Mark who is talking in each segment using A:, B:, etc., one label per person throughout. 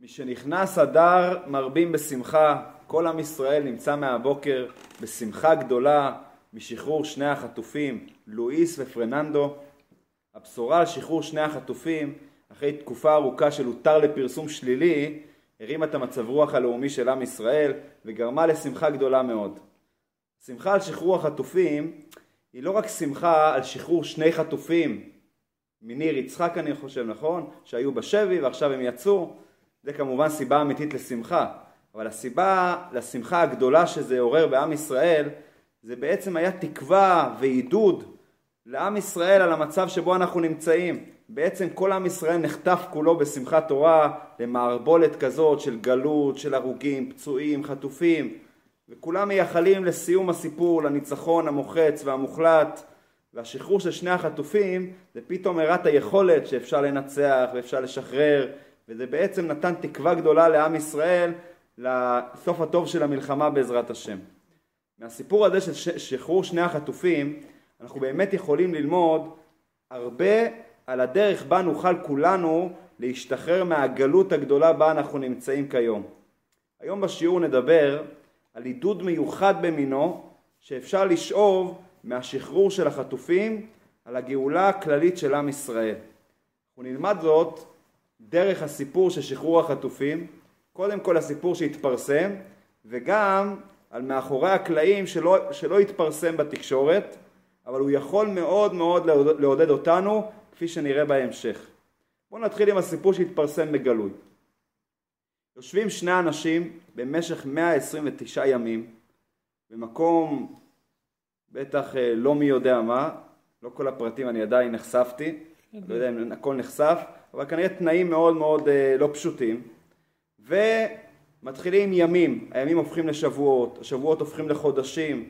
A: משנכנס אדר מרבים בשמחה, כל עם ישראל נמצא מהבוקר בשמחה גדולה משחרור שני החטופים, לואיס ופרננדו. הבשורה על שחרור שני החטופים, אחרי תקופה ארוכה של הותר לפרסום שלילי, הרימה את המצב רוח הלאומי של עם ישראל וגרמה לשמחה גדולה מאוד. שמחה על שחרור החטופים היא לא רק שמחה על שחרור שני חטופים מניר יצחק אני חושב, נכון? שהיו בשבי ועכשיו הם יצאו, זה כמובן סיבה אמיתית לשמחה, אבל הסיבה לשמחה הגדולה שזה עורר בעם ישראל זה בעצם היה תקווה ועידוד לעם ישראל על המצב שבו אנחנו נמצאים. בעצם כל עם ישראל נחטף כולו בשמחת תורה למערבולת כזאת של גלות, של הרוגים, פצועים, חטופים, וכולם מייחלים לסיום הסיפור, לניצחון המוחץ והמוחלט, והשחרור של שני החטופים זה פתאום הראה את היכולת שאפשר לנצח ואפשר לשחרר, וזה בעצם נתן תקווה גדולה לעם ישראל לסוף הטוב של המלחמה בעזרת השם. מהסיפור הזה של שחרור שני החטופים אנחנו באמת יכולים ללמוד הרבה על הדרך בה נוכל כולנו להשתחרר מהגלות הגדולה בה אנחנו נמצאים כיום. היום בשיעור נדבר על עידוד מיוחד במינו שאפשר לשאוב מהשחרור של החטופים על הגאולה הכללית של עם ישראל. אנחנו נלמד זאת דרך הסיפור של שחרור החטופים, קודם כל הסיפור שהתפרסם וגם על מאחורי הקלעים שלא, שלא התפרסם בתקשורת, אבל הוא יכול מאוד מאוד לעודד אותנו, כפי שנראה בהמשך. בואו נתחיל עם הסיפור שהתפרסם בגלוי. יושבים שני אנשים במשך 129 ימים במקום בטח אה, לא מי יודע מה, לא כל הפרטים אני עדיין נחשפתי, לא יודע אם הכל נחשף, אבל כנראה תנאים מאוד מאוד אה, לא פשוטים, ומתחילים ימים, הימים הופכים לשבועות, השבועות הופכים לחודשים,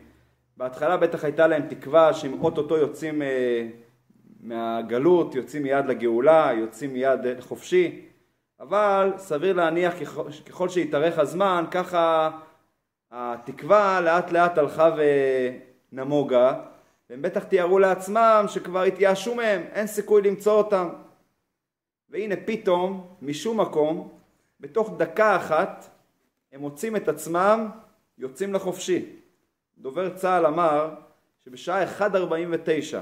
A: בהתחלה בטח הייתה להם תקווה שהם אוטוטו יוצאים אה, מהגלות, יוצאים מיד לגאולה, יוצאים מיד חופשי, אבל סביר להניח ככל שהתארך הזמן, ככה התקווה לאט לאט הלכה ונמוגה, והם בטח תיארו לעצמם שכבר התייאשו מהם, אין סיכוי למצוא אותם. והנה פתאום, משום מקום, בתוך דקה אחת, הם מוצאים את עצמם יוצאים לחופשי. דובר צה"ל אמר שבשעה 1.49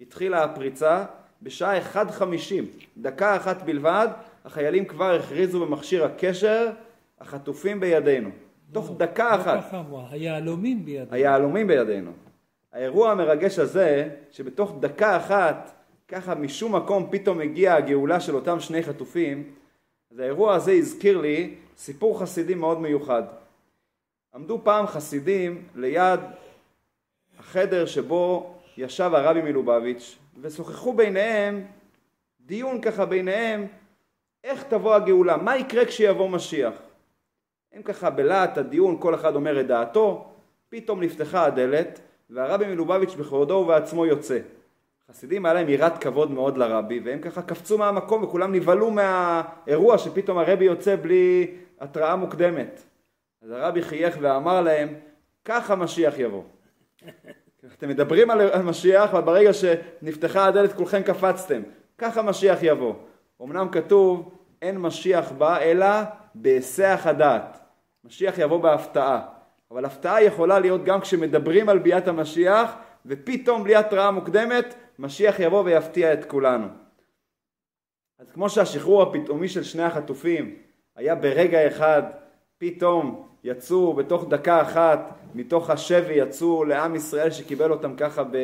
A: התחילה הפריצה, בשעה 1.50, דקה אחת בלבד, החיילים כבר הכריזו במכשיר הקשר, החטופים בידינו. תוך דקה
B: לא
A: אחת.
B: היהלומים בידינו.
A: היהלומים בידינו. האירוע המרגש הזה, שבתוך דקה אחת, ככה משום מקום פתאום הגיעה הגאולה של אותם שני חטופים, אז האירוע הזה הזכיר לי סיפור חסידי מאוד מיוחד. עמדו פעם חסידים ליד החדר שבו ישב הרבי מלובביץ' ושוחחו ביניהם, דיון ככה ביניהם, איך תבוא הגאולה, מה יקרה כשיבוא משיח. הם ככה בלהט הדיון, כל אחד אומר את דעתו, פתאום נפתחה הדלת והרבי מלובביץ' בכבודו ובעצמו יוצא. חסידים היה להם יראת כבוד מאוד לרבי והם ככה קפצו מהמקום וכולם נבהלו מהאירוע שפתאום הרבי יוצא בלי התראה מוקדמת. אז הרבי חייך ואמר להם, ככה משיח יבוא. אתם מדברים על משיח, אבל ברגע שנפתחה הדלת כולכם קפצתם. ככה משיח יבוא. אמנם כתוב, אין משיח בא אלא בהיסח הדעת. משיח יבוא בהפתעה. אבל הפתעה יכולה להיות גם כשמדברים על ביאת המשיח, ופתאום בלי התראה מוקדמת, משיח יבוא ויפתיע את כולנו. אז כמו שהשחרור הפתאומי של שני החטופים היה ברגע אחד, פתאום יצאו בתוך דקה אחת מתוך השבי יצאו לעם ישראל שקיבל אותם ככה ב,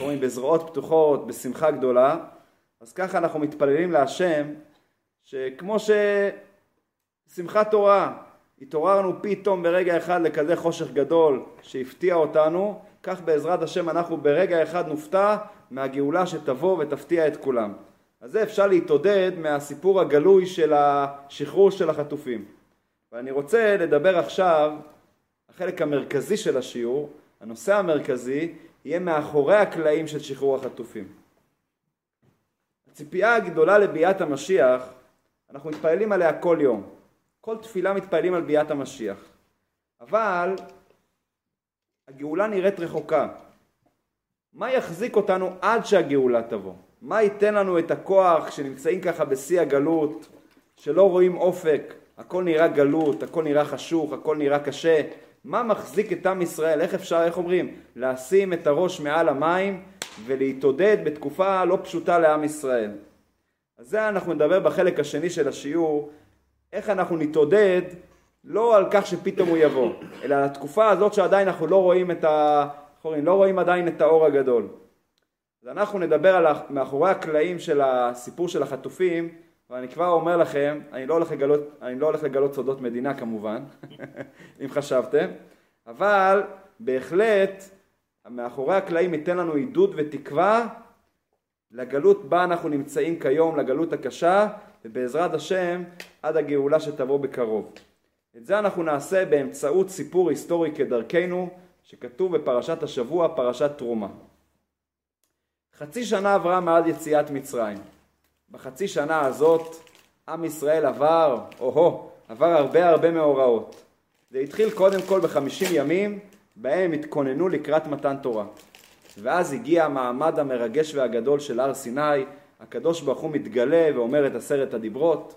A: אומרים, בזרועות פתוחות, בשמחה גדולה, אז ככה אנחנו מתפללים להשם שכמו ששמחת תורה התעוררנו פתאום ברגע אחד לכזה חושך גדול שהפתיע אותנו, כך בעזרת השם אנחנו ברגע אחד נופתע מהגאולה שתבוא ותפתיע את כולם. אז זה אפשר להתעודד מהסיפור הגלוי של השחרור של החטופים. ואני רוצה לדבר עכשיו, החלק המרכזי של השיעור, הנושא המרכזי, יהיה מאחורי הקלעים של שחרור החטופים. הציפייה הגדולה לביאת המשיח, אנחנו מתפללים עליה כל יום. כל תפילה מתפללים על ביאת המשיח. אבל הגאולה נראית רחוקה. מה יחזיק אותנו עד שהגאולה תבוא? מה ייתן לנו את הכוח כשנמצאים ככה בשיא הגלות, שלא רואים אופק, הכל נראה גלות, הכל נראה חשוך, הכל נראה קשה. מה מחזיק את עם ישראל? איך אפשר, איך אומרים? לשים את הראש מעל המים ולהתעודד בתקופה לא פשוטה לעם ישראל. אז זה אנחנו נדבר בחלק השני של השיעור, איך אנחנו נתעודד לא על כך שפתאום הוא יבוא, אלא על התקופה הזאת שעדיין אנחנו לא רואים את ה... לא רואים עדיין את האור הגדול. אז אנחנו נדבר על מאחורי הקלעים של הסיפור של החטופים, ואני כבר אומר לכם, אני לא הולך לגלות, אני לא הולך לגלות סודות מדינה כמובן, אם חשבתם, אבל בהחלט מאחורי הקלעים ייתן לנו עידוד ותקווה לגלות בה אנחנו נמצאים כיום, לגלות הקשה, ובעזרת השם עד הגאולה שתבוא בקרוב. את זה אנחנו נעשה באמצעות סיפור היסטורי כדרכנו, שכתוב בפרשת השבוע, פרשת תרומה. חצי שנה עברה מאז יציאת מצרים. בחצי שנה הזאת עם ישראל עבר, או-הו, עבר הרבה הרבה מאורעות. זה התחיל קודם כל בחמישים ימים, בהם התכוננו לקראת מתן תורה. ואז הגיע המעמד המרגש והגדול של הר סיני, הקדוש ברוך הוא מתגלה ואומר את עשרת הדיברות.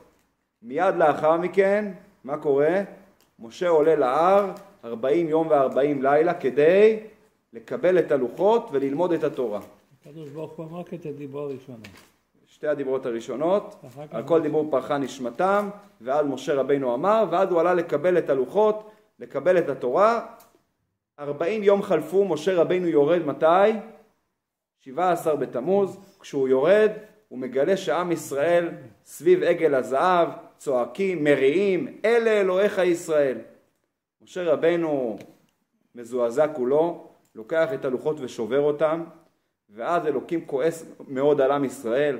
A: מיד לאחר מכן, מה קורה? משה עולה להר ארבעים יום וארבעים לילה כדי לקבל את הלוחות וללמוד את התורה.
B: הקדוש ברוך הוא אמר את הדיבור הראשונה.
A: שתי הדיברות הראשונות, על כל דיבור פרחה נשמתם, ואז משה רבינו אמר, ואז הוא עלה לקבל את הלוחות, לקבל את התורה. ארבעים יום חלפו, משה רבינו יורד מתי? שבעה עשר בתמוז, כשהוא יורד הוא מגלה שעם ישראל סביב עגל הזהב, צועקים, מריעים, אלה אלוהיך ישראל. משה רבנו מזועזע כולו, לוקח את הלוחות ושובר אותם, ואז אלוקים כועס מאוד על עם ישראל.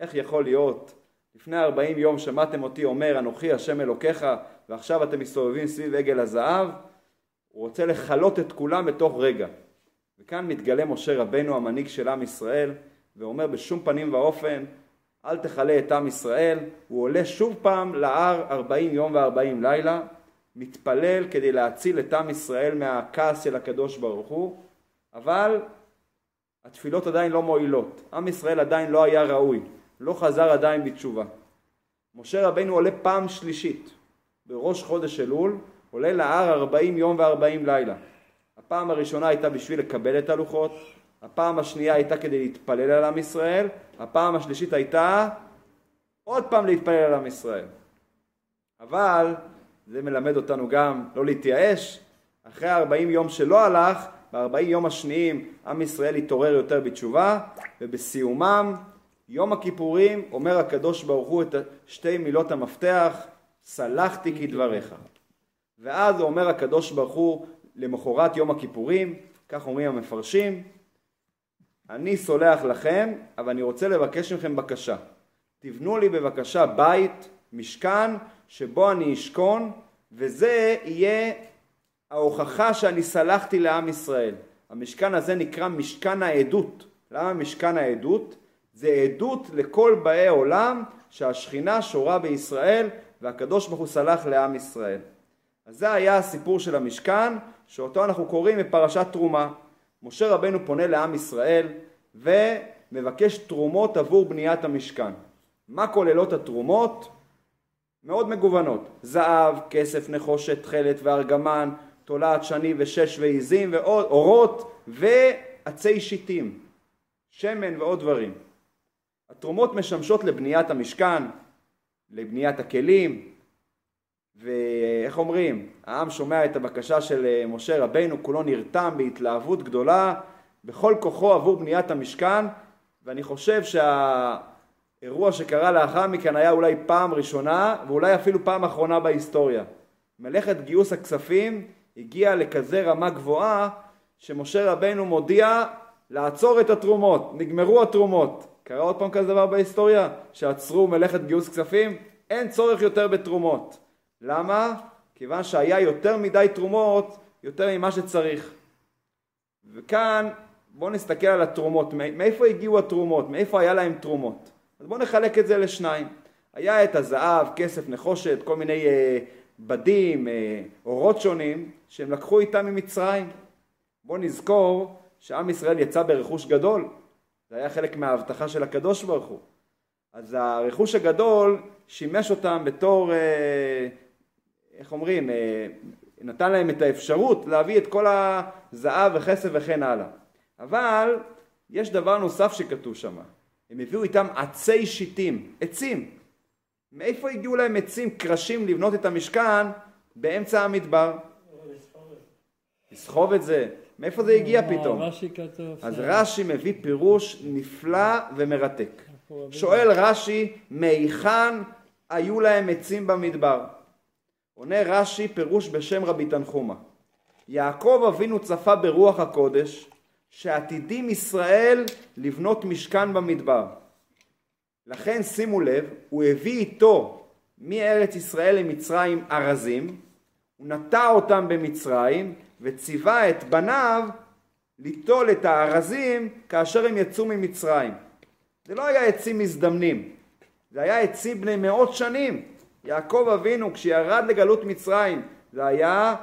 A: איך יכול להיות? לפני ארבעים יום שמעתם אותי אומר אנוכי השם אלוקיך ועכשיו אתם מסתובבים סביב עגל הזהב? הוא רוצה לכלות את כולם בתוך רגע. וכאן מתגלה משה רבנו המנהיג של עם ישראל ואומר בשום פנים ואופן אל תכלה את עם ישראל, הוא עולה שוב פעם להר ארבעים יום וארבעים לילה, מתפלל כדי להציל את עם ישראל מהכעס של הקדוש ברוך הוא, אבל התפילות עדיין לא מועילות, עם ישראל עדיין לא היה ראוי, לא חזר עדיין בתשובה. משה רבנו עולה פעם שלישית, בראש חודש אלול, עולה להר ארבעים יום וארבעים לילה. הפעם הראשונה הייתה בשביל לקבל את הלוחות, הפעם השנייה הייתה כדי להתפלל על עם ישראל, הפעם השלישית הייתה עוד פעם להתפלל על עם ישראל. אבל זה מלמד אותנו גם לא להתייאש. אחרי 40 יום שלא הלך, ב-40 יום השניים עם ישראל התעורר יותר בתשובה, ובסיומם, יום הכיפורים, אומר הקדוש ברוך הוא את שתי מילות המפתח, סלחתי כדבריך. ואז אומר הקדוש ברוך הוא למחרת יום הכיפורים, כך אומרים המפרשים, אני סולח לכם, אבל אני רוצה לבקש מכם בקשה. תבנו לי בבקשה בית, משכן, שבו אני אשכון, וזה יהיה ההוכחה שאני סלחתי לעם ישראל. המשכן הזה נקרא משכן העדות. למה משכן העדות? זה עדות לכל באי עולם שהשכינה שורה בישראל והקדוש ברוך הוא סלח לעם ישראל. אז זה היה הסיפור של המשכן שאותו אנחנו קוראים בפרשת תרומה. משה רבנו פונה לעם ישראל ומבקש תרומות עבור בניית המשכן. מה כוללות התרומות? מאוד מגוונות. זהב, כסף, נחושת, תכלת וארגמן, תולעת שני ושש ועיזים ועוד, אורות ועצי שיטים, שמן ועוד דברים. התרומות משמשות לבניית המשכן, לבניית הכלים, ואיך אומרים, העם שומע את הבקשה של אה, משה רבינו, כולו נרתם בהתלהבות גדולה, בכל כוחו עבור בניית המשכן, ואני חושב שהאירוע שקרה לאחר מכן היה אולי פעם ראשונה, ואולי אפילו פעם אחרונה בהיסטוריה. מלאכת גיוס הכספים הגיעה לכזה רמה גבוהה, שמשה רבינו מודיע לעצור את התרומות, נגמרו התרומות. קרה עוד פעם כזה דבר בהיסטוריה? שעצרו מלאכת גיוס כספים? אין צורך יותר בתרומות. למה? כיוון שהיה יותר מדי תרומות, יותר ממה שצריך. וכאן בואו נסתכל על התרומות, מאיפה הגיעו התרומות, מאיפה היה להם תרומות. אז בואו נחלק את זה לשניים. היה את הזהב, כסף, נחושת, כל מיני אה, בדים, אה, אורות שונים, שהם לקחו איתם ממצרים. בואו נזכור שעם ישראל יצא ברכוש גדול. זה היה חלק מההבטחה של הקדוש ברוך הוא. אז הרכוש הגדול שימש אותם בתור, אה, איך אומרים, אה, נתן להם את האפשרות להביא את כל הזהב וכסף וכן הלאה. אבל יש דבר נוסף שכתוב שם, הם הביאו איתם עצי שיטים, עצים. מאיפה הגיעו להם עצים, קרשים לבנות את המשכן באמצע המדבר? לסחוב את זה. מאיפה זה הגיע פתאום?
B: רש"י כתוב.
A: אז רש"י מביא פירוש נפלא ומרתק. שואל רש"י, מהיכן היו להם עצים במדבר? עונה רש"י פירוש בשם רבי תנחומה. יעקב אבינו צפה ברוח הקודש שעתידים ישראל לבנות משכן במדבר. לכן שימו לב, הוא הביא איתו מארץ ישראל למצרים ארזים, הוא נטע אותם במצרים וציווה את בניו ליטול את הארזים כאשר הם יצאו ממצרים. זה לא היה עצים מזדמנים, זה היה עצים בני מאות שנים. יעקב אבינו כשירד לגלות מצרים זה היה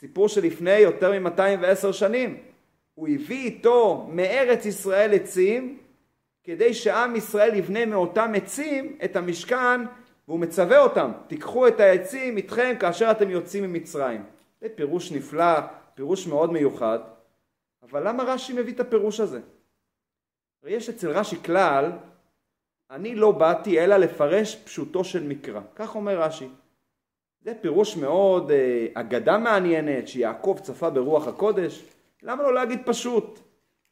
A: סיפור שלפני יותר מ-210 שנים. הוא הביא איתו מארץ ישראל עצים כדי שעם ישראל יבנה מאותם עצים את המשכן והוא מצווה אותם, תיקחו את העצים איתכם כאשר אתם יוצאים ממצרים. זה פירוש נפלא, פירוש מאוד מיוחד, אבל למה רש"י מביא את הפירוש הזה? יש אצל רש"י כלל, אני לא באתי אלא לפרש פשוטו של מקרא, כך אומר רש"י. זה פירוש מאוד, אה, אגדה מעניינת, שיעקב צפה ברוח הקודש, למה לא להגיד פשוט?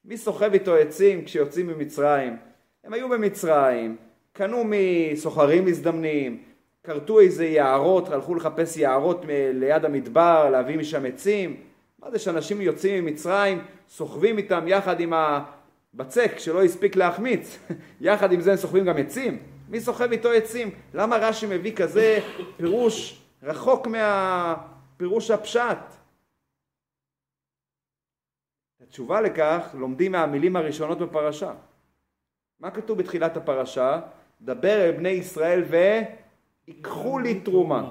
A: מי סוחב איתו עצים כשיוצאים ממצרים? הם היו במצרים, קנו מסוחרים מזדמנים, כרתו איזה יערות, הלכו לחפש יערות ליד המדבר, להביא משם עצים. מה זה שאנשים יוצאים ממצרים, סוחבים איתם יחד עם הבצק שלא הספיק להחמיץ, יחד עם זה הם סוחבים גם עצים? מי סוחב איתו עצים? למה רש"י מביא כזה פירוש רחוק מהפירוש הפשט? התשובה לכך לומדים מהמילים הראשונות בפרשה. מה כתוב בתחילת הפרשה? דבר אל בני ישראל ויקחו לי תרומה.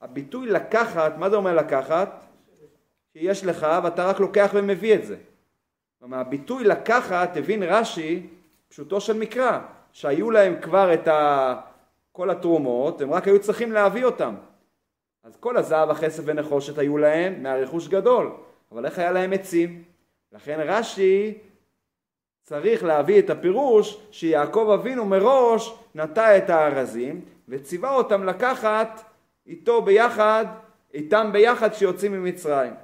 A: הביטוי לקחת, מה זה אומר לקחת? שיש לך ואתה רק לוקח ומביא את זה. כלומר, הביטוי לקחת, הבין רש"י, פשוטו של מקרא, שהיו להם כבר את ה... כל התרומות, הם רק היו צריכים להביא אותם. אז כל הזהב, הכסף ונחושת היו להם מהרכוש גדול, אבל איך היה להם עצים? לכן רש"י צריך להביא את הפירוש שיעקב אבינו מראש נטע את הארזים וציווה אותם לקחת איתו ביחד, איתם ביחד כשיוצאים ממצרים.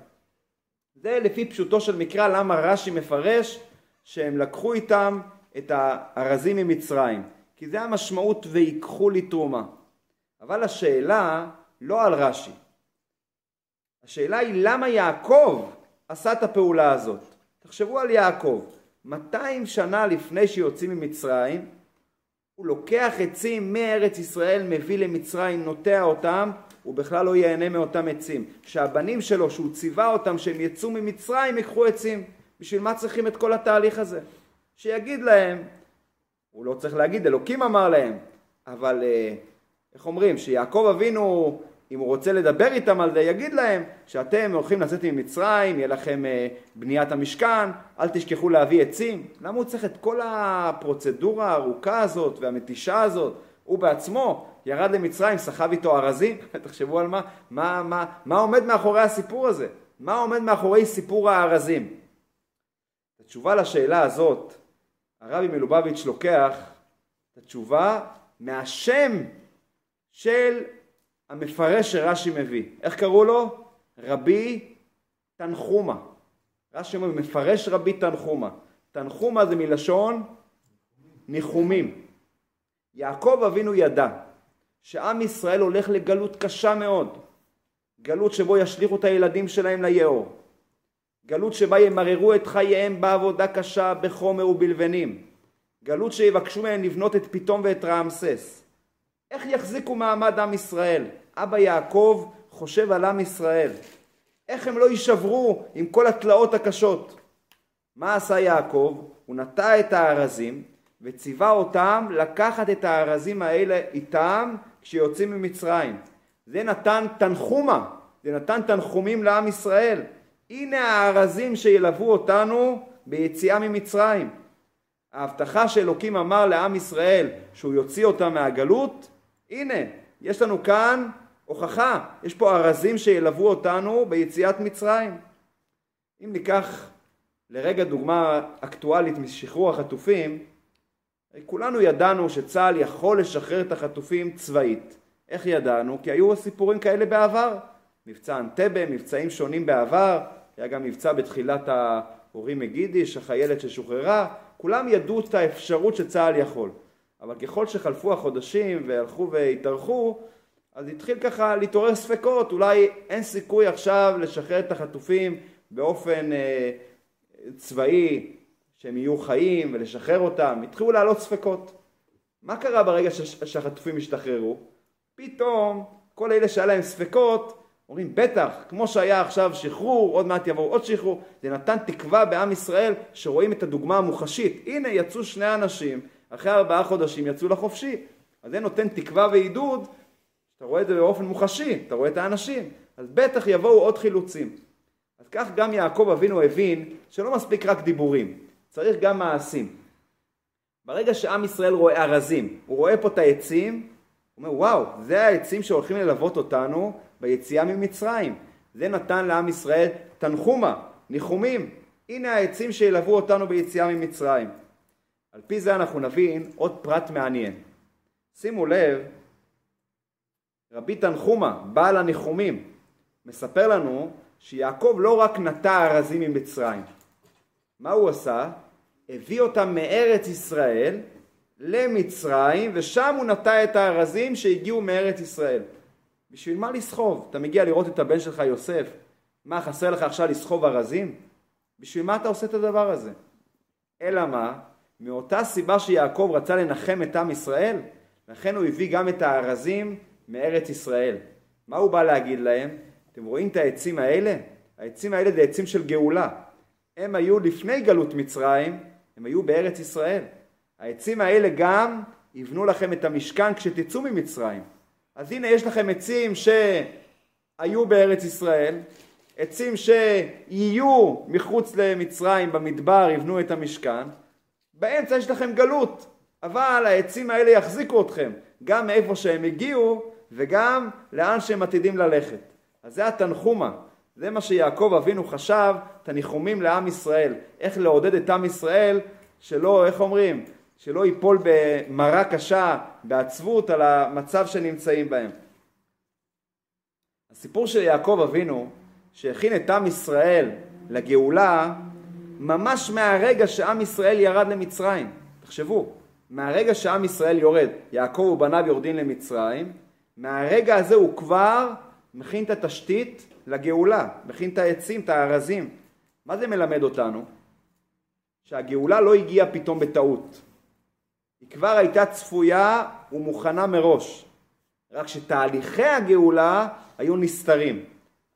A: זה לפי פשוטו של מקרא למה רש"י מפרש שהם לקחו איתם את הארזים ממצרים. כי זה המשמעות ויקחו לי תרומה. אבל השאלה לא על רש"י. השאלה היא למה יעקב עשה את הפעולה הזאת. תחשבו על יעקב. 200 שנה לפני שיוצאים ממצרים, הוא לוקח עצים מארץ ישראל, מביא למצרים, נוטע אותם, הוא בכלל לא ייהנה מאותם עצים. שהבנים שלו, שהוא ציווה אותם שהם יצאו ממצרים, ייקחו עצים. בשביל מה צריכים את כל התהליך הזה? שיגיד להם, הוא לא צריך להגיד, אלוקים אמר להם, אבל אה, איך אומרים, שיעקב אבינו אם הוא רוצה לדבר איתם על זה, יגיד להם שאתם הולכים לצאת ממצרים, יהיה לכם אה, בניית המשכן, אל תשכחו להביא עצים. למה הוא צריך את כל הפרוצדורה הארוכה הזאת והמתישה הזאת? הוא בעצמו ירד למצרים, סחב איתו ארזים, תחשבו על מה, מה, מה, מה עומד מאחורי הסיפור הזה? מה עומד מאחורי סיפור הארזים? התשובה לשאלה הזאת, הרבי מלובביץ' לוקח את התשובה מהשם של המפרש שרש"י מביא. איך קראו לו? רבי תנחומה. רש"י אומר, מפרש רבי תנחומה. תנחומה זה מלשון ניחומים. יעקב אבינו ידע שעם ישראל הולך לגלות קשה מאוד. גלות שבו ישליכו את הילדים שלהם ליאור. גלות שבה ימררו את חייהם בעבודה קשה, בחומר ובלבנים. גלות שיבקשו מהם לבנות את פתאום ואת רעמסס. איך יחזיקו מעמד עם ישראל? אבא יעקב חושב על עם ישראל. איך הם לא יישברו עם כל התלאות הקשות? מה עשה יעקב? הוא נטע את הארזים וציווה אותם לקחת את הארזים האלה איתם כשיוצאים ממצרים. זה נתן תנחומה, זה נתן תנחומים לעם ישראל. הנה הארזים שילוו אותנו ביציאה ממצרים. ההבטחה שאלוקים אמר לעם ישראל שהוא יוציא אותם מהגלות הנה, יש לנו כאן הוכחה, יש פה ארזים שילוו אותנו ביציאת מצרים. אם ניקח לרגע דוגמה אקטואלית משחרור החטופים, כולנו ידענו שצה"ל יכול לשחרר את החטופים צבאית. איך ידענו? כי היו סיפורים כאלה בעבר. מבצע אנטבה, מבצעים שונים בעבר, היה גם מבצע בתחילת ההורים מגידיש, החיילת ששוחררה, כולם ידעו את האפשרות שצה"ל יכול. אבל ככל שחלפו החודשים והלכו והתארכו, אז התחיל ככה להתעורר ספקות, אולי אין סיכוי עכשיו לשחרר את החטופים באופן אה, צבאי, שהם יהיו חיים ולשחרר אותם, התחילו לעלות ספקות. מה קרה ברגע שהחטופים השתחררו? פתאום כל אלה שהיה להם ספקות אומרים בטח, כמו שהיה עכשיו שחרור, עוד מעט יבואו עוד שחרור, זה נתן תקווה בעם ישראל שרואים את הדוגמה המוחשית. הנה יצאו שני אנשים, אחרי ארבעה חודשים יצאו לחופשי. אז זה נותן תקווה ועידוד, אתה רואה את זה באופן מוחשי, אתה רואה את האנשים. אז בטח יבואו עוד חילוצים. אז כך גם יעקב אבינו הבין שלא מספיק רק דיבורים, צריך גם מעשים. ברגע שעם ישראל רואה ארזים, הוא רואה פה את העצים, הוא אומר וואו, זה העצים שהולכים ללוות אותנו ביציאה ממצרים. זה נתן לעם ישראל תנחומה, ניחומים. הנה העצים שילוו אותנו ביציאה ממצרים. על פי זה אנחנו נבין עוד פרט מעניין. שימו לב, רבי תנחומה, בעל הניחומים, מספר לנו שיעקב לא רק נטע ארזים ממצרים. מה הוא עשה? הביא אותם מארץ ישראל למצרים, ושם הוא נטע את הארזים שהגיעו מארץ ישראל. בשביל מה לסחוב? אתה מגיע לראות את הבן שלך יוסף, מה חסר לך עכשיו לסחוב ארזים? בשביל מה אתה עושה את הדבר הזה? אלא מה? מאותה סיבה שיעקב רצה לנחם את עם ישראל, לכן הוא הביא גם את הארזים מארץ ישראל. מה הוא בא להגיד להם? אתם רואים את העצים האלה? העצים האלה זה עצים של גאולה. הם היו לפני גלות מצרים, הם היו בארץ ישראל. העצים האלה גם יבנו לכם את המשכן כשתצאו ממצרים. אז הנה יש לכם עצים שהיו בארץ ישראל, עצים שיהיו מחוץ למצרים במדבר יבנו את המשכן, באמצע יש לכם גלות, אבל העצים האלה יחזיקו אתכם גם מאיפה שהם הגיעו וגם לאן שהם עתידים ללכת. אז זה התנחומה, זה מה שיעקב אבינו חשב, את הניחומים לעם ישראל, איך לעודד את עם ישראל שלא, איך אומרים, שלא ייפול במרה קשה, בעצבות, על המצב שנמצאים בהם. הסיפור של יעקב אבינו, שהכין את עם ישראל לגאולה, ממש מהרגע שעם ישראל ירד למצרים. תחשבו, מהרגע שעם ישראל יורד, יעקב ובניו יורדים למצרים, מהרגע הזה הוא כבר מכין את התשתית לגאולה, מכין את העצים, את הארזים. מה זה מלמד אותנו? שהגאולה לא הגיעה פתאום בטעות. היא כבר הייתה צפויה ומוכנה מראש. רק שתהליכי הגאולה היו נסתרים.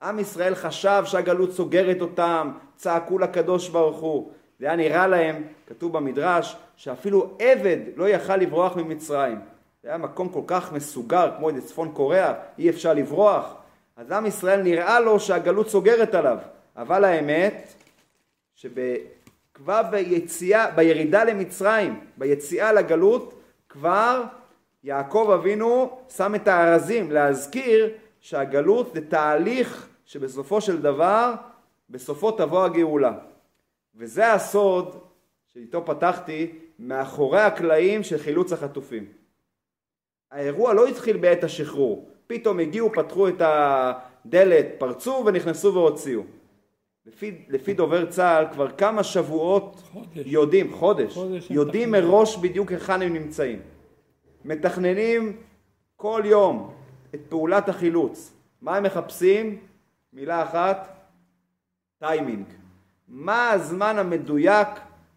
A: עם ישראל חשב שהגלות סוגרת אותם, צעקו לקדוש ברוך הוא. זה היה נראה להם, כתוב במדרש, שאפילו עבד לא יכל לברוח ממצרים. זה היה מקום כל כך מסוגר, כמו איזה צפון קוריאה, אי אפשר לברוח. אז עם ישראל נראה לו שהגלות סוגרת עליו. אבל האמת, שב... כבר ביציאה, בירידה למצרים, ביציאה לגלות, כבר יעקב אבינו שם את הארזים להזכיר שהגלות זה תהליך שבסופו של דבר, בסופו תבוא הגאולה. וזה הסוד שאיתו פתחתי מאחורי הקלעים של חילוץ החטופים. האירוע לא התחיל בעת השחרור, פתאום הגיעו, פתחו את הדלת, פרצו ונכנסו והוציאו. לפי, לפי דובר צה"ל כבר כמה שבועות
B: חודש.
A: יודעים, חודש,
B: חודש
A: יודעים
B: מתכננים.
A: מראש בדיוק היכן הם נמצאים. מתכננים כל יום את פעולת החילוץ. מה הם מחפשים? מילה אחת, טיימינג. מה הזמן המדויק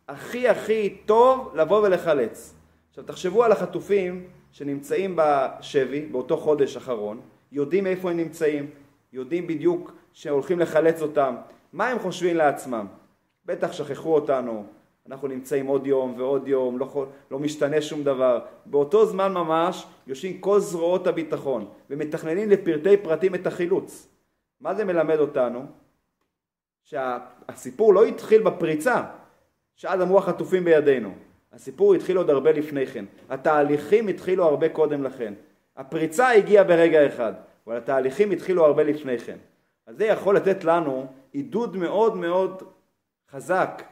A: הכי הכי טוב לבוא ולחלץ? עכשיו תחשבו על החטופים שנמצאים בשבי באותו חודש אחרון, יודעים איפה הם נמצאים, יודעים בדיוק שהולכים לחלץ אותם, מה הם חושבים לעצמם? בטח שכחו אותנו, אנחנו נמצאים עוד יום ועוד יום, לא, לא משתנה שום דבר. באותו זמן ממש יושבים כל זרועות הביטחון ומתכננים לפרטי פרטים את החילוץ. מה זה מלמד אותנו? שהסיפור לא התחיל בפריצה, שאז אמרו החטופים בידינו. הסיפור התחיל עוד הרבה לפני כן. התהליכים התחילו הרבה קודם לכן. הפריצה הגיעה ברגע אחד, אבל התהליכים התחילו הרבה לפני כן. אז זה יכול לתת לנו עידוד מאוד מאוד חזק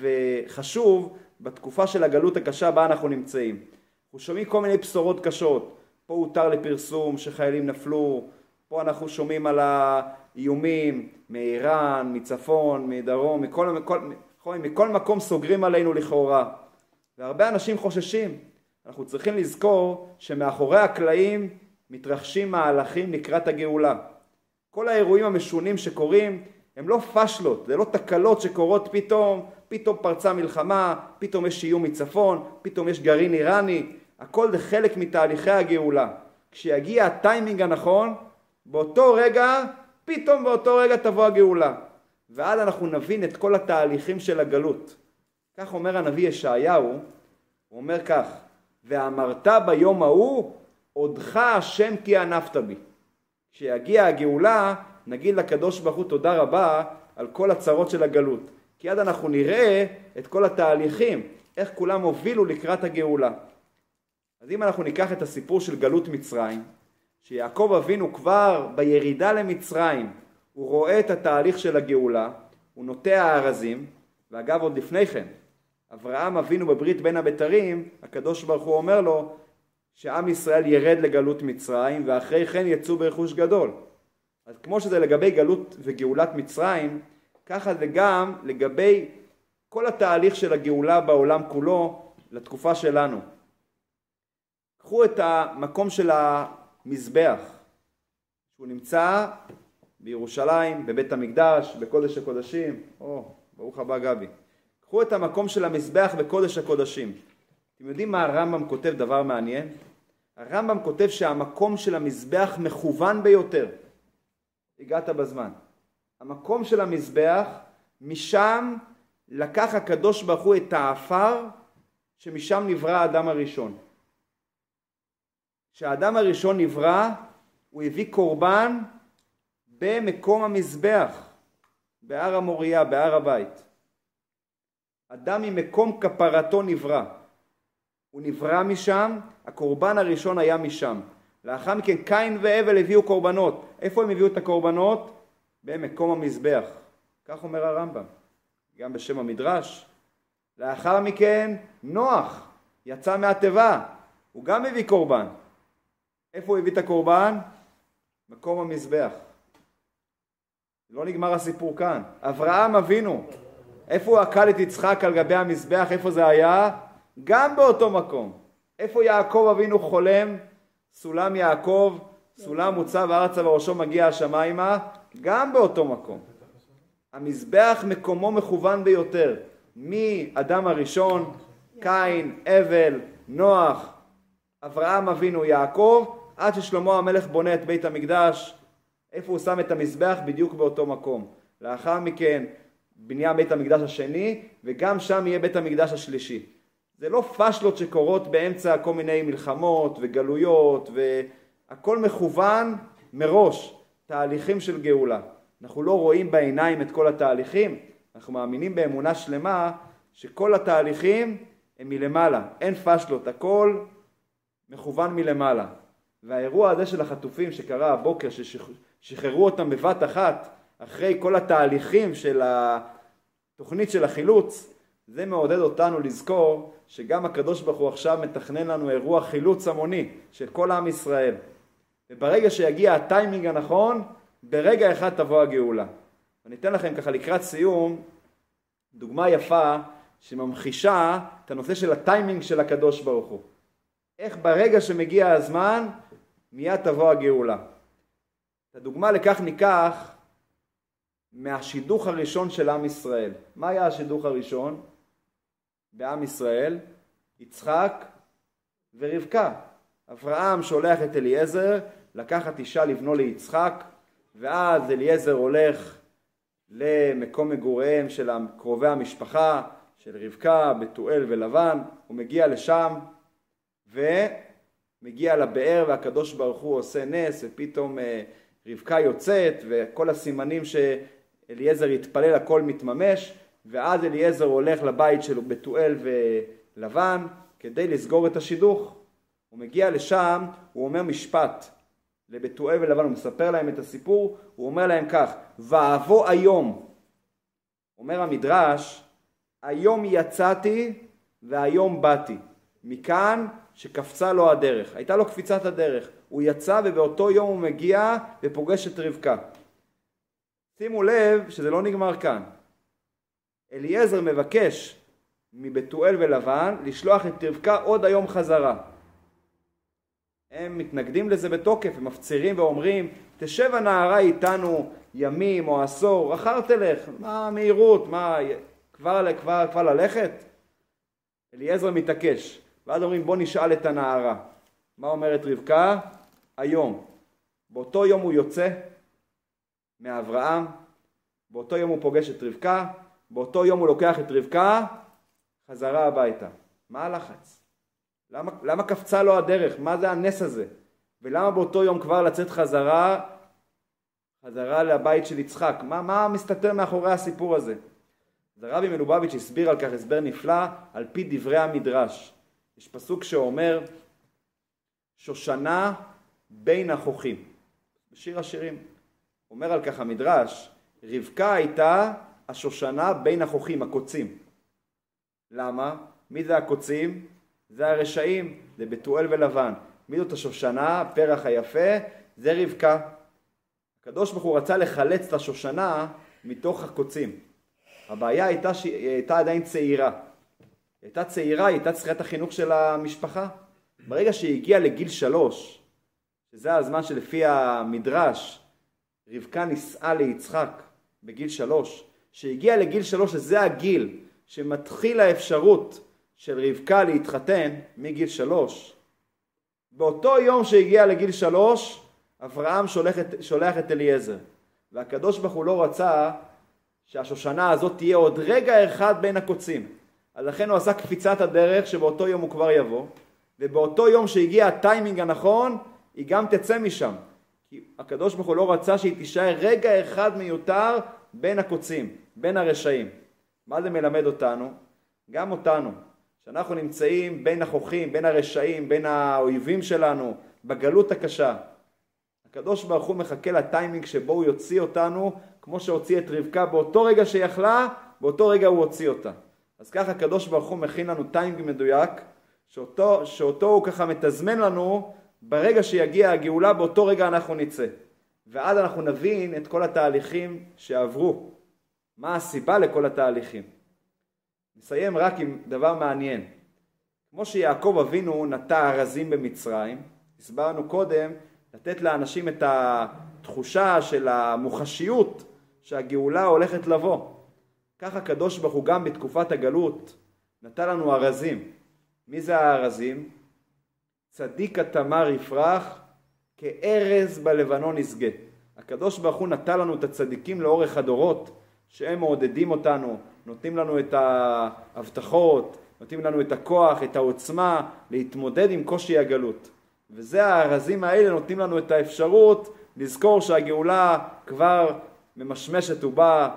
A: וחשוב בתקופה של הגלות הקשה בה אנחנו נמצאים. אנחנו שומעים כל מיני בשורות קשות, פה הותר לפרסום שחיילים נפלו, פה אנחנו שומעים על האיומים מאיראן, מצפון, מדרום, מכל, מכל, מכל, מכל מקום סוגרים עלינו לכאורה. והרבה אנשים חוששים. אנחנו צריכים לזכור שמאחורי הקלעים מתרחשים מהלכים לקראת הגאולה. כל האירועים המשונים שקורים הם לא פשלות, זה לא תקלות שקורות פתאום, פתאום פרצה מלחמה, פתאום יש איום מצפון, פתאום יש גרעין איראני, הכל זה חלק מתהליכי הגאולה. כשיגיע הטיימינג הנכון, באותו רגע, פתאום באותו רגע תבוא הגאולה. ואז אנחנו נבין את כל התהליכים של הגלות. כך אומר הנביא ישעיהו, הוא אומר כך, ואמרת ביום ההוא, עודך השם כי ענפת בי. כשיגיע הגאולה, נגיד לקדוש ברוך הוא תודה רבה על כל הצרות של הגלות. כי עד אנחנו נראה את כל התהליכים, איך כולם הובילו לקראת הגאולה. אז אם אנחנו ניקח את הסיפור של גלות מצרים, שיעקב אבינו כבר בירידה למצרים, הוא רואה את התהליך של הגאולה, הוא נוטע הארזים, ואגב עוד לפני כן, אברהם אבינו בברית בין הבתרים, הקדוש ברוך הוא אומר לו שעם ישראל ירד לגלות מצרים ואחרי כן יצאו ברכוש גדול. אז כמו שזה לגבי גלות וגאולת מצרים, ככה זה גם לגבי כל התהליך של הגאולה בעולם כולו לתקופה שלנו. קחו את המקום של המזבח, שהוא נמצא בירושלים, בבית המקדש, בקודש הקודשים. או, ברוך הבא גבי. קחו את המקום של המזבח בקודש הקודשים. אתם יודעים מה הרמב"ם כותב דבר מעניין? הרמב"ם כותב שהמקום של המזבח מכוון ביותר. הגעת בזמן. המקום של המזבח, משם לקח הקדוש ברוך הוא את העפר שמשם נברא האדם הראשון. כשהאדם הראשון נברא, הוא הביא קורבן במקום המזבח, בהר המוריה, בהר הבית. אדם ממקום כפרתו נברא. הוא נברא משם, הקורבן הראשון היה משם. לאחר מכן קין והבל הביאו קורבנות. איפה הם הביאו את הקורבנות? במקום המזבח. כך אומר הרמב"ם, גם בשם המדרש. לאחר מכן נוח יצא מהתיבה, הוא גם הביא קורבן. איפה הוא הביא את הקורבן? מקום המזבח. לא נגמר הסיפור כאן. אברהם אבינו, איפה הוא עקל את יצחק על גבי המזבח? איפה זה היה? גם באותו מקום. איפה יעקב אבינו חולם? סולם יעקב, סולם מוצב ארצה וראשו מגיע השמיימה, גם באותו מקום. המזבח מקומו מכוון ביותר, מאדם הראשון, קין, אבל, נוח, אברהם אבינו, יעקב, עד ששלמה המלך בונה את בית המקדש, איפה הוא שם את המזבח? בדיוק באותו מקום. לאחר מכן בניין בית המקדש השני, וגם שם יהיה בית המקדש השלישי. זה לא פשלות שקורות באמצע כל מיני מלחמות וגלויות, והכל מכוון מראש, תהליכים של גאולה. אנחנו לא רואים בעיניים את כל התהליכים, אנחנו מאמינים באמונה שלמה שכל התהליכים הם מלמעלה, אין פשלות, הכל מכוון מלמעלה. והאירוע הזה של החטופים שקרה הבוקר, ששחררו אותם בבת אחת, אחרי כל התהליכים של התוכנית של החילוץ, זה מעודד אותנו לזכור שגם הקדוש ברוך הוא עכשיו מתכנן לנו אירוע חילוץ המוני של כל עם ישראל. וברגע שיגיע הטיימינג הנכון, ברגע אחד תבוא הגאולה. אני אתן לכם ככה לקראת סיום דוגמה יפה שממחישה את הנושא של הטיימינג של הקדוש ברוך הוא. איך ברגע שמגיע הזמן מיד תבוא הגאולה. את הדוגמה לכך ניקח מהשידוך הראשון של עם ישראל. מה היה השידוך הראשון בעם ישראל? יצחק ורבקה. אברהם שולח את אליעזר לקחת אישה לבנו ליצחק, ואז אליעזר הולך למקום מגוריהם של קרובי המשפחה, של רבקה, בתואל ולבן, הוא מגיע לשם ומגיע לבאר והקדוש ברוך הוא עושה נס ופתאום אה, רבקה יוצאת וכל הסימנים ש... אליעזר יתפלל הכל מתממש ואז אליעזר הולך לבית של בתואל ולבן כדי לסגור את השידוך. הוא מגיע לשם, הוא אומר משפט לבתואל ולבן, הוא מספר להם את הסיפור, הוא אומר להם כך, ואבוא היום, אומר המדרש, היום יצאתי והיום באתי. מכאן שקפצה לו הדרך, הייתה לו קפיצת הדרך, הוא יצא ובאותו יום הוא מגיע ופוגש את רבקה. שימו לב שזה לא נגמר כאן. אליעזר מבקש מבתואל ולבן לשלוח את רבקה עוד היום חזרה. הם מתנגדים לזה בתוקף, הם מפצירים ואומרים תשב הנערה איתנו ימים או עשור, אחר תלך, מה המהירות, מה, כבר, כבר, כבר ללכת? אליעזר מתעקש, ואז אומרים בוא נשאל את הנערה. מה אומרת רבקה? היום. באותו יום הוא יוצא מאברהם, באותו יום הוא פוגש את רבקה, באותו יום הוא לוקח את רבקה חזרה הביתה. מה הלחץ? למה, למה קפצה לו הדרך? מה זה הנס הזה? ולמה באותו יום כבר לצאת חזרה, חזרה לבית של יצחק? מה, מה מסתתר מאחורי הסיפור הזה? אז הרבי מלובביץ' הסביר על כך הסבר נפלא על פי דברי המדרש. יש פסוק שאומר שושנה בין החוכים. בשיר השירים. אומר על כך המדרש, רבקה הייתה השושנה בין החוכים, הקוצים. למה? מי זה הקוצים? זה הרשעים, זה בתואל ולבן. מי זאת השושנה, הפרח היפה? זה רבקה. הקדוש ברוך הוא רצה לחלץ את השושנה מתוך הקוצים. הבעיה הייתה שהיא הייתה עדיין צעירה. היא הייתה צעירה, היא הייתה צריכה את החינוך של המשפחה. ברגע שהיא הגיעה לגיל שלוש, שזה הזמן שלפי המדרש, רבקה נישאה ליצחק בגיל שלוש, שהגיעה לגיל שלוש, שזה הגיל שמתחיל האפשרות של רבקה להתחתן מגיל שלוש, באותו יום שהגיע לגיל שלוש, אברהם שולח את, שולח את אליעזר. והקדוש ברוך הוא לא רצה שהשושנה הזאת תהיה עוד רגע אחד בין הקוצים. אז לכן הוא עשה קפיצת הדרך שבאותו יום הוא כבר יבוא, ובאותו יום שהגיע הטיימינג הנכון, היא גם תצא משם. כי הקדוש ברוך הוא לא רצה שהיא תישאר רגע אחד מיותר בין הקוצים, בין הרשעים. מה זה מלמד אותנו? גם אותנו. שאנחנו נמצאים בין החוכים, בין הרשעים, בין האויבים שלנו, בגלות הקשה. הקדוש ברוך הוא מחכה לטיימינג שבו הוא יוציא אותנו, כמו שהוציא את רבקה באותו רגע שיכלה, באותו רגע הוא הוציא אותה. אז ככה הקדוש ברוך הוא מכין לנו טיימינג מדויק, שאותו, שאותו הוא ככה מתזמן לנו, ברגע שיגיע הגאולה, באותו רגע אנחנו נצא. ואז אנחנו נבין את כל התהליכים שעברו. מה הסיבה לכל התהליכים. נסיים רק עם דבר מעניין. כמו שיעקב אבינו נטע ארזים במצרים, הסברנו קודם לתת לאנשים את התחושה של המוחשיות שהגאולה הולכת לבוא. כך הקדוש ברוך הוא גם בתקופת הגלות נתן לנו ארזים. מי זה הארזים? צדיק התמר יפרח כארז בלבנון ישגה. הקדוש ברוך הוא נתן לנו את הצדיקים לאורך הדורות שהם מעודדים אותנו, נותנים לנו את ההבטחות, נותנים לנו את הכוח, את העוצמה להתמודד עם קושי הגלות. וזה הרזים האלה נותנים לנו את האפשרות לזכור שהגאולה כבר ממשמשת ובאה,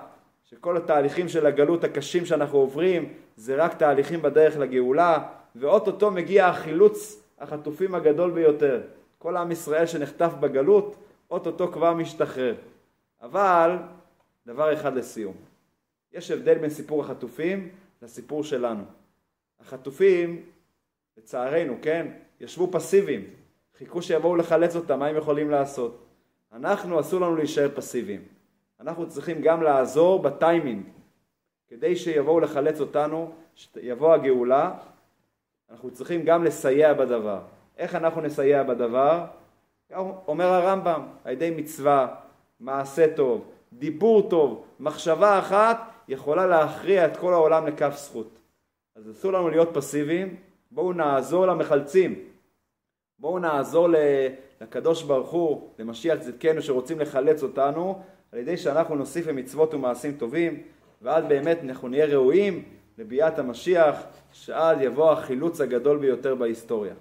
A: שכל התהליכים של הגלות הקשים שאנחנו עוברים זה רק תהליכים בדרך לגאולה, ואו-טו-טו מגיע החילוץ החטופים הגדול ביותר. כל עם ישראל שנחטף בגלות, או-טו-טו כבר משתחרר. אבל דבר אחד לסיום. יש הבדל בין סיפור החטופים לסיפור שלנו. החטופים, לצערנו, כן, ישבו פסיביים, חיכו שיבואו לחלץ אותם, מה הם יכולים לעשות? אנחנו, אסור לנו להישאר פסיביים. אנחנו צריכים גם לעזור בטיימינג, כדי שיבואו לחלץ אותנו, שיבוא הגאולה, אנחנו צריכים גם לסייע בדבר. איך אנחנו נסייע בדבר? אומר הרמב"ם, על ידי מצווה, מעשה טוב, דיבור טוב, מחשבה אחת, יכולה להכריע את כל העולם לכף זכות. אז אסור לנו להיות פסיביים, בואו נעזור למחלצים, בואו נעזור לקדוש ברוך הוא, למשיח צדקנו שרוצים לחלץ אותנו, על ידי שאנחנו נוסיף למצוות ומעשים טובים, ואז באמת אנחנו נהיה ראויים לביאת המשיח, שאז יבוא החילוץ הגדול ביותר בהיסטוריה.